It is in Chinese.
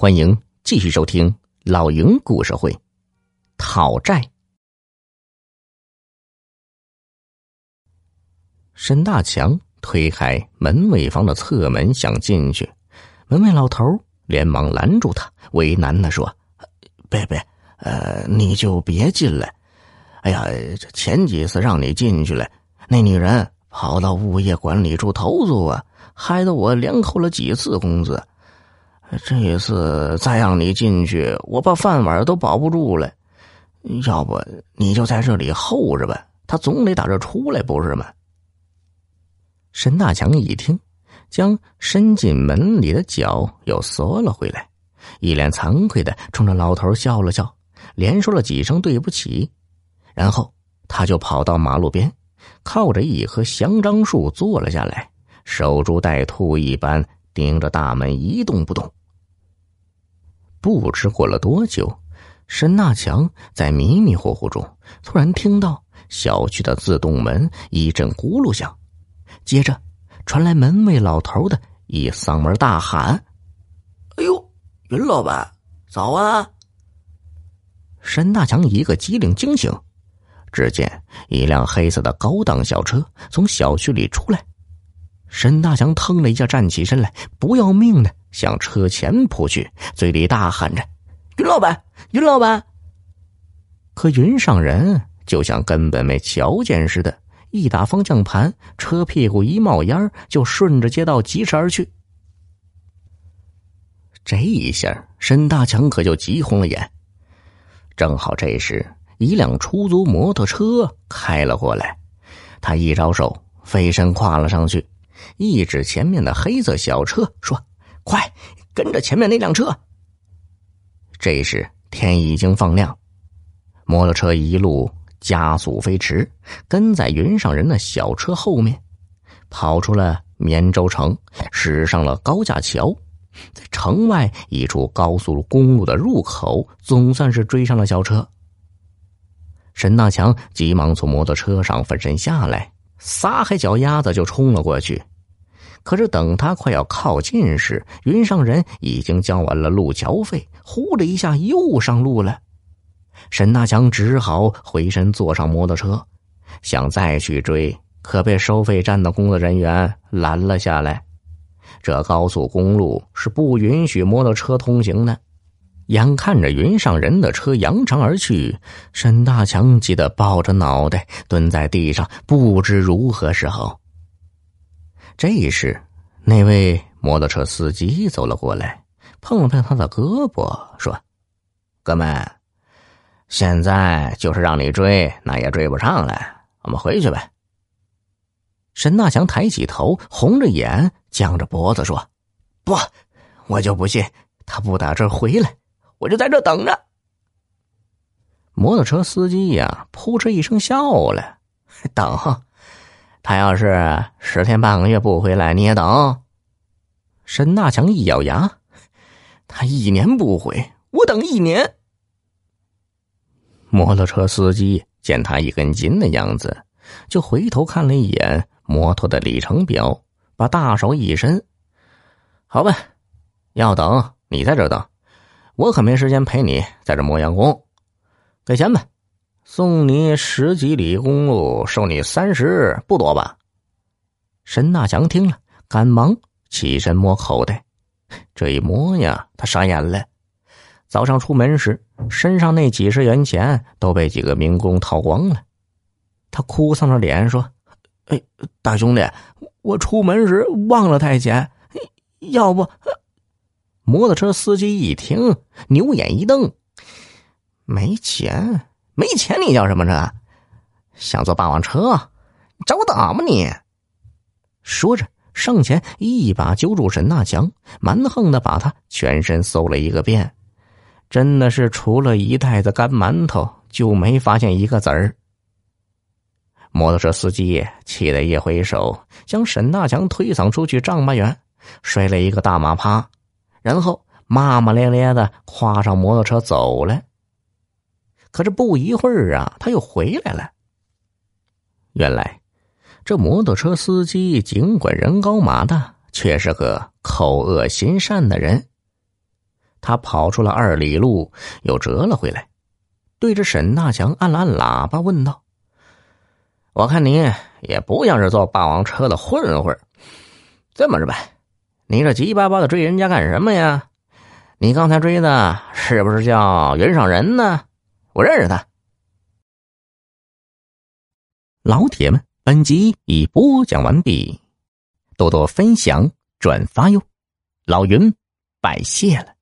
欢迎继续收听老营故事会，讨债。沈大强推开门卫房的侧门想进去，门卫老头连忙拦住他，为难的说：“别别，呃，你就别进来。哎呀，这前几次让你进去了，那女人跑到物业管理处投诉啊，害得我连扣了几次工资。”这一次再让你进去，我把饭碗都保不住了。要不你就在这里候着吧，他总得打这出来，不是吗？沈大强一听，将伸进门里的脚又缩了回来，一脸惭愧的冲着老头笑了笑，连说了几声对不起，然后他就跑到马路边，靠着一棵香樟树坐了下来，守株待兔一般盯着大门一动不动。不知过了多久，沈大强在迷迷糊糊中突然听到小区的自动门一阵咕噜响，接着传来门卫老头的一嗓门大喊：“哎呦，云老板，早啊！”沈大强一个机灵惊醒，只见一辆黑色的高档小车从小区里出来。沈大强腾了一下站起身来，不要命的向车前扑去，嘴里大喊着：“云老板，云老板！”可云上人就像根本没瞧见似的，一打方向盘，车屁股一冒烟就顺着街道疾驰而去。这一下，沈大强可就急红了眼。正好这时，一辆出租摩托车开了过来，他一招手，飞身跨了上去。一指前面的黑色小车，说：“快跟着前面那辆车。”这时天已经放亮，摩托车一路加速飞驰，跟在云上人的小车后面，跑出了绵州城，驶上了高架桥，在城外一处高速公路的入口，总算是追上了小车。沈大强急忙从摩托车上翻身下来。撒开脚丫子就冲了过去，可是等他快要靠近时，云上人已经交完了路桥费，呼的一下又上路了。沈大强只好回身坐上摩托车，想再去追，可被收费站的工作人员拦了下来。这高速公路是不允许摩托车通行的。眼看着云上人的车扬长而去，沈大强急得抱着脑袋蹲在地上，不知如何是好。这时，那位摩托车司机走了过来，碰了碰他的胳膊，说：“哥们，现在就是让你追，那也追不上来，我们回去呗。”沈大强抬起头，红着眼，僵着脖子说：“不，我就不信他不打这儿回来。”我就在这等着。摩托车司机呀，扑哧一声笑了。等他要是十天半个月不回来，你也等。沈大强一咬牙，他一年不回，我等一年。摩托车司机见他一根筋的样子，就回头看了一眼摩托的里程表，把大手一伸：“好吧，要等你在这等。”我可没时间陪你在这磨洋工，给钱吧，送你十几里公路，收你三十，不多吧？沈大强听了，赶忙起身摸口袋，这一摸呀，他傻眼了。早上出门时，身上那几十元钱都被几个民工掏光了。他哭丧着脸说：“哎，大兄弟，我出门时忘了带钱，要不……”摩托车司机一听，牛眼一瞪：“没钱，没钱！你叫什么车？想坐霸王车？找我打吗你？”说着，上前一把揪住沈大强，蛮横的把他全身搜了一个遍，真的是除了一袋子干馒头，就没发现一个子儿。摩托车司机气得一挥手，将沈大强推搡出去丈八远，摔了一个大马趴。然后骂骂咧咧的跨上摩托车走了。可是不一会儿啊，他又回来了。原来，这摩托车司机尽管人高马大，却是个口恶心善的人。他跑出了二里路，又折了回来，对着沈大强按了按喇叭，问道：“我看你也不像是坐霸王车的混混，这么着吧，你这急巴巴的追人家干什么呀？你刚才追的是不是叫袁尚仁呢？不认识他。”老铁们，本集已播讲完毕，多多分享转发哟，老云拜谢了。